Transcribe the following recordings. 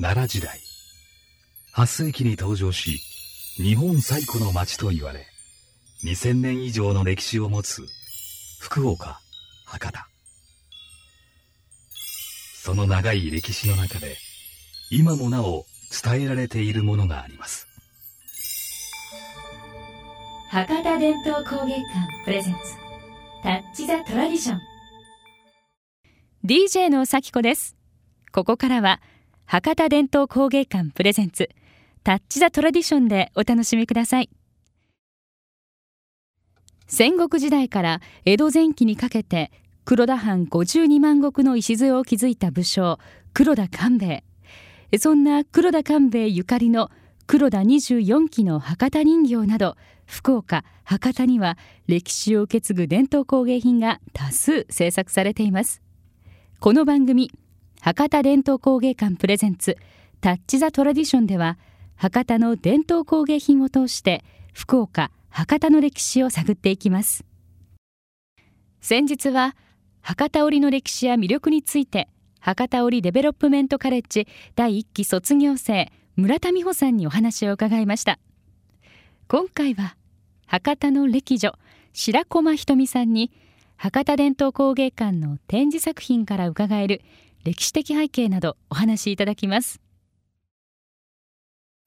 奈良時代。8世紀に登場し日本最古の町と言われ2000年以上の歴史を持つ福岡博多。その長い歴史の中で今もなお伝えられているものがあります。博多伝統工芸館プレゼンツタッチ・ザ・トラディション。DJ の咲子です。ここからは博多伝統工芸館プレゼンツタッチ・ザ・トラディションでお楽しみください。戦国時代から江戸前期にかけて黒田藩52万石の礎を築いた武将黒田官兵衛。そんな黒田官兵衛ゆかりの黒田24期の博多人形など福岡博多には歴史を受け継ぐ伝統工芸品が多数制作されています。この番組博多伝統工芸館プレゼンツタッチ・ザ・トラディションでは博多の伝統工芸品を通して福岡博多の歴史を探っていきます。先日は博多織の歴史や魅力について博多織デベロップメントカレッジ第1期卒業生村田美穂さんにお話を伺いました。今回は博多の歴女白駒ひとみさんに博多伝統工芸館の展示作品から伺える歴史的背景などお話しいただきます。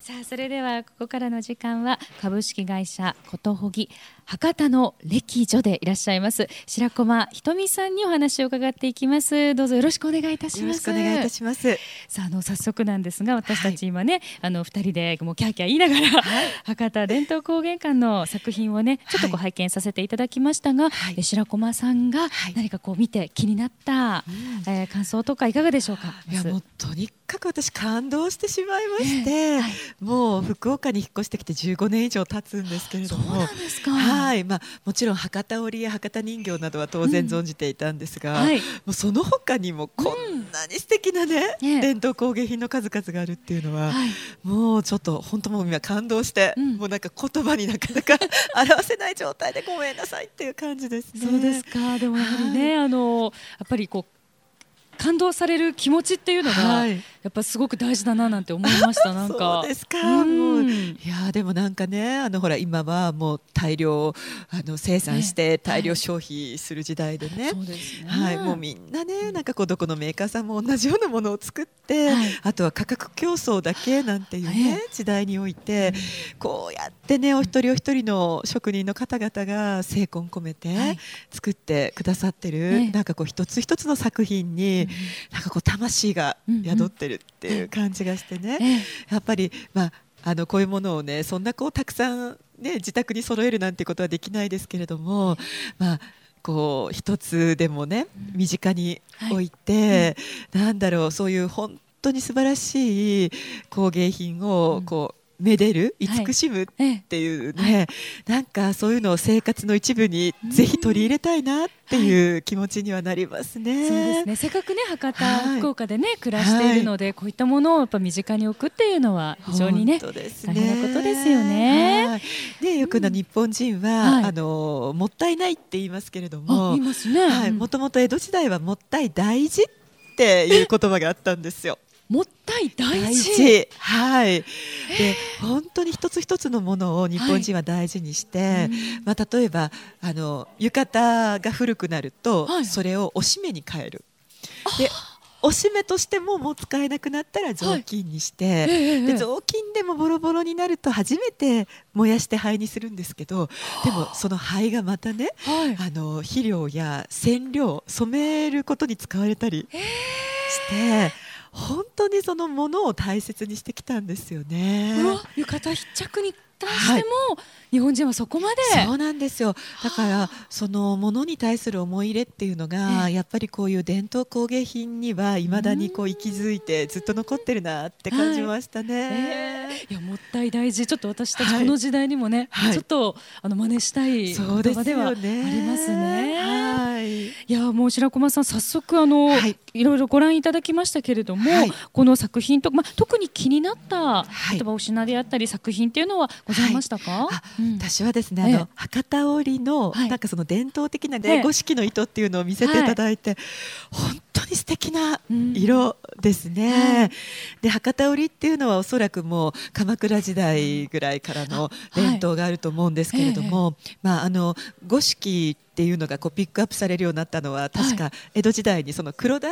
さあそれではここからの時間は株式会社ことほぎ博多の歴女でいらっしゃいます。白駒ひとみさんにお話を伺っていきます。どうぞよろしくお願いいたします。よろしくお願いいたします。さああの早速なんですが私たち今ね、はい、あの二人でもうキャーキャー言いながら、はい、博多伝統工芸館の作品をねちょっとこう拝見させていただきましたが、はい、白駒さんが何かこう見て気になった、うん、えー、感想とかいかがでしょうか？いやもうとにかく私感動してしまいまして、えーはい、もう福岡に引っ越してきて15年以上経つんですけれどもはい。まあ、もちろん博多織や博多人形などは当然存じていたんですが、うん。はい、もうその他にもこんなに素敵なね、うん、伝統工芸品の数々があるっていうのは、はい、もうちょっと本当もう今感動して、うん、もうなんか言葉になかなか 表せない状態でごめんなさいっていう感じですね。そうですか。でもやはりね、はい、あのやっぱりこう感動される気持ちっていうのが、やっぱすごく大事だななんて思いました。なんか。そうですか、うん、いやでもなんかねあのほら今はもう大量あの生産して大量消費する時代でね。はい。もうみんなねなんかこうどこのメーカーさんも同じようなものを作って、はい、あとは価格競争だけなんていうね、時代において、こうやってねお一人お一人の職人の方々が精魂込めて作ってくださってる、なんかこう一つ一つの作品に、なんかこう魂が宿ってるっていう。感じがしてね、やっぱりまああのこういうものをねそんなこうたくさんね自宅に揃えるなんてことはできないですけれども、まあこう一つでもね身近に置いて、はい、なんだろうそういう本当に素晴らしい工芸品をこう、めでる？慈しむ？っていうね、はい。なんかそういうのを生活の一部にぜひ取り入れたいなっていう気持ちにはなりますね。そうですね。せっかくね博多、はい、福岡でね暮らしているので、こういったものをやっぱ身近に置くっていうのは非常にね大変なことですよね。でよくの日本人は、あのもったいないって言いますけれども、はい、もともと江戸時代はもったい大事っていう言葉があったんですよ。もったい大事。はい、で本当に一つ一つのものを日本人は大事にして、はい、まあ、例えばあの浴衣が古くなると、はい、それをおしめに変える。でおしめとしてももう使えなくなったら雑巾にして、はいで雑巾でもボロボロになると初めて燃やして灰にするんですけどでもその灰がまたね、はい、あの肥料や染料染めることに使われたりして。本当にそのものを大切にしてきたんですよね。浴衣一着に対しても、はい。日本人はそこまで。そうなんですよ。だからそのものに対する思い入れっていうのが、やっぱりこういう伝統工芸品にはいまだにこう息づいてずっと残ってるなって感じましたね、はいやもったい大事。ちょっと私たちこの時代にもね、はい、ちょっとあの真似したい言葉ではありますね。はい、いやもう白駒さん早速あの、はい、いろいろご覧いただきましたけれども、はい、この作品とまあ特に気になった例えばお品であったり作品っていうのはございましたか？私はですね、あの博多織の、なんかその伝統的なね、五色の糸っていうのを見せていただいて、本当に素敵な色ですね、で博多織っていうのはおそらくもう鎌倉時代ぐらいからの伝統があると思うんですけれども、はいええ、まあ、あの五色っていうのがこうピックアップされるようになったのは確か江戸時代にその黒田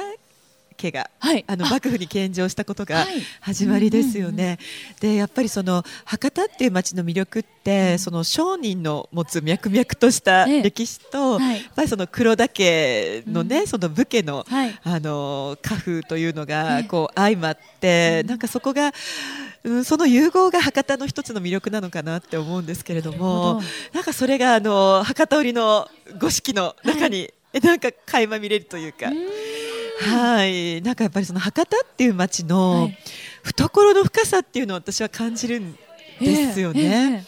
家が、はい、あの幕府に献上したことが始まりですよね。でやっぱりその博多っていう町の魅力って、その商人の持つ脈々とした歴史と、やっぱりその黒田家のね、その武家の、あの家風というのがこう相まって、なんかそこがうん、その融合が博多の一つの魅力なのかなって思うんですけれどもなんかそれがあの博多織の五色の中に、なんか垣間見れるというか。はい、なんかやっぱりその博多っていう街の懐の深さっていうのを私は感じるんですよね。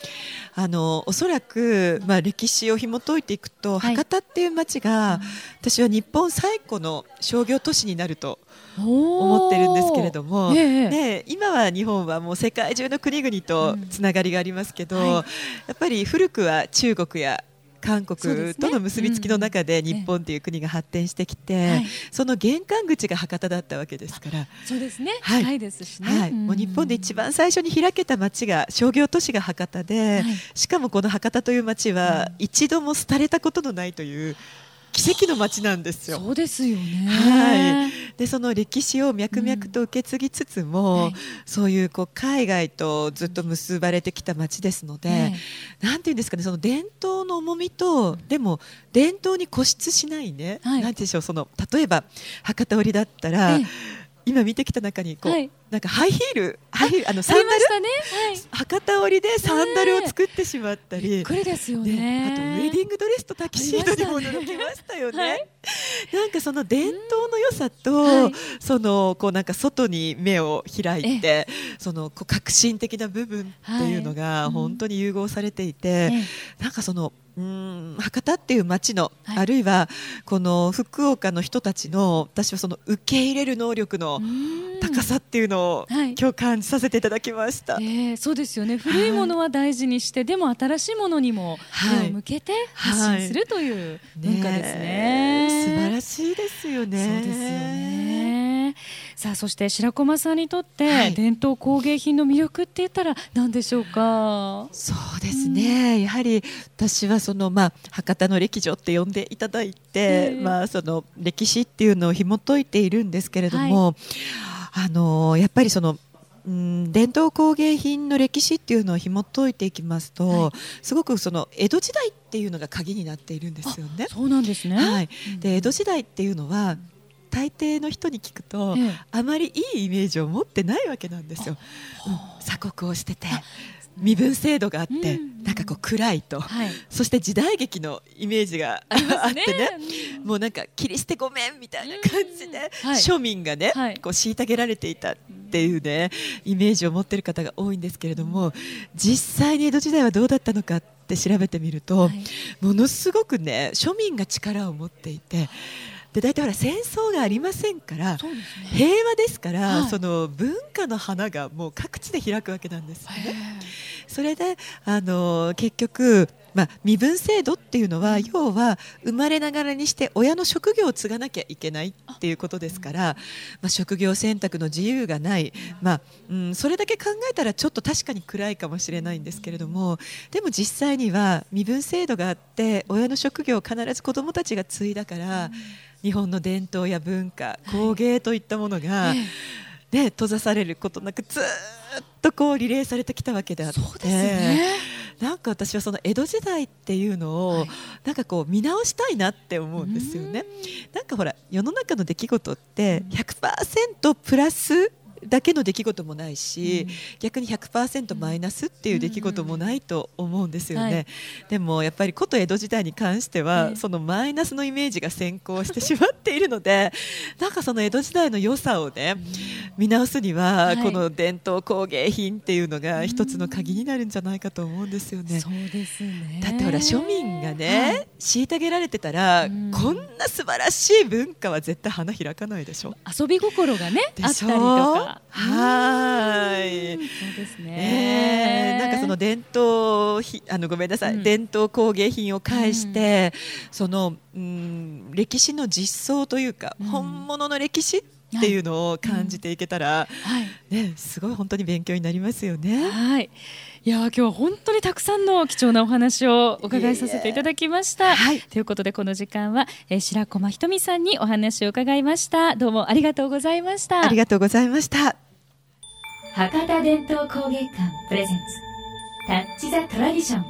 あのおそらく、まあ、歴史を紐解いていくと、はい、博多っていう街が、私は日本最古の商業都市になると思ってるんですけれども、えね、今は日本はもう世界中の国々とつながりがありますけど、うんはい、やっぱり古くは中国や韓国との結びつきの中で日本という国が発展してきて、その玄関口が博多だったわけですから。そうですね、はい、ですしね、はい、もう日本で一番最初に開けた町が商業都市が博多で、しかもこの博多という町は一度も廃れたことのないという奇跡の街なんですよ。そうですよね。はい。でその歴史を脈々と受け継ぎつつも、うんはい、そういうこう海外とずっと結ばれてきた街ですので、はい、なんていうんですかねその伝統の重みとでも伝統に固執しないね、はい、なんてでしょうその例えば博多織だったら。今見てきた中にこう、はい、なんかハイヒール、ハイヒールあのサンダル、ね。はい、博多織でサンダルを作ってしまったり、びっくりですよね、あとウェディングドレスとタキシードにも驚きましたよね。はい、なんかその伝統の良さと、そのこうなんか外に目を開いて、そのこう革新的な部分っていうのが本当に融合されていて、なんかそのうん博多っていう街の、はい、あるいはこの福岡の人たちの私はその受け入れる能力の高さっていうのを、今日感じさせていただきました、えー、そうですよね。古いものは大事にして、はい、でも新しいものにも目を向けて発信するという文化ですね,、ね素晴らしいですよね。そうですよね。さあそして白駒さんにとって、伝統工芸品の魅力って言ったら何でしょうか？そうですね、うん、やはり私はその、まあ、博多の歴女って呼んでいただいて、まあ、その歴史っていうのを紐解いているんですけれども、はい、あのやっぱりそのうん、伝統工芸品の歴史っていうのを紐解いていきますと、はい、すごくその江戸時代っていうのが鍵になっているんですよね。そうなんですね。はい。で江戸時代っていうのは大抵の人に聞くと、ええ、あまりいいイメージを持ってないわけなんですよ。うん、鎖国をしてて身分制度があって、うん、なんかこう暗いと、はい、そして時代劇のイメージがあってね。もうなんか切り捨てごめんみたいな感じで、はい、庶民がね、はい、こう虐げられていたっていうねイメージを持っている方が多いんですけれども実際に江戸時代はどうだったのかって調べてみると、ものすごくね庶民が力を持っていて。で大体ほら戦争がありませんから、ね、平和ですから、はい、その文化の花がもう各地で開くわけなんですよね。それであの結局まあ、身分制度っていうのは要は生まれながらにして親の職業を継がなきゃいけないっていうことですから、まあ、職業選択の自由がない、まあうん、それだけ考えたらちょっと確かに暗いかもしれないんですけれどもでも実際には身分制度があって親の職業を必ず子どもたちが継いだから。日本の伝統や文化工芸といったものが、ね、閉ざされることなくずっとこうリレーされてきたわけであって。ね、なんか私はその江戸時代っていうのを、なんかこう見直したいなって思うんですよね。なんかほら世の中の出来事って100%プラスだけの出来事もないし、うん、逆に100%マイナスっていう出来事もないと思うんですよね、うんはい、でもやっぱり古都江戸時代に関しては、そのマイナスのイメージが先行してしまっているので なんかその江戸時代の良さをね、見直すには、はい、この伝統工芸品っていうのが一つの鍵になるんじゃないかと思うんですよね。そうですね。だってほら庶民がね、はい、虐げられてたら、こんな素晴らしい文化は絶対花開かないでしょ。遊び心がねあったりとかはい。そうですね。えー、なんかその伝統ひあのごめんなさい、うん、伝統工芸品を介して、うん、そのうん歴史の実相というか、うん、本物の歴史っっていうのを感じていけたら、はいね、すごい本当に勉強になりますよね。はい。いや今日は本当にたくさんの貴重なお話をお伺いさせていただきました。はいということでこの時間は、えー、白駒ひとみさんにお話を伺いました。どうもありがとうございました。ありがとうございました。博多伝統工芸館プレゼンツタッチ・ザ・トラディション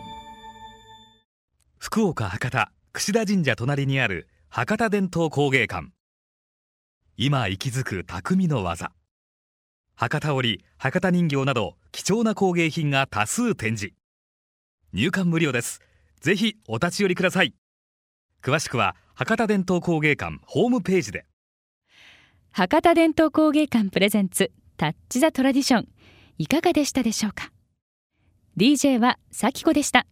福岡博多櫛田神社隣にある博多伝統工芸館今息づく匠の技博多織博多人形など貴重な工芸品が多数展示。入館無料です。ぜひお立ち寄りください。詳しくは博多伝統工芸館ホームページで。博多伝統工芸館プレゼンツタッチ・ザ・トラディション。いかがでしたでしょうか？DJ は咲子でした。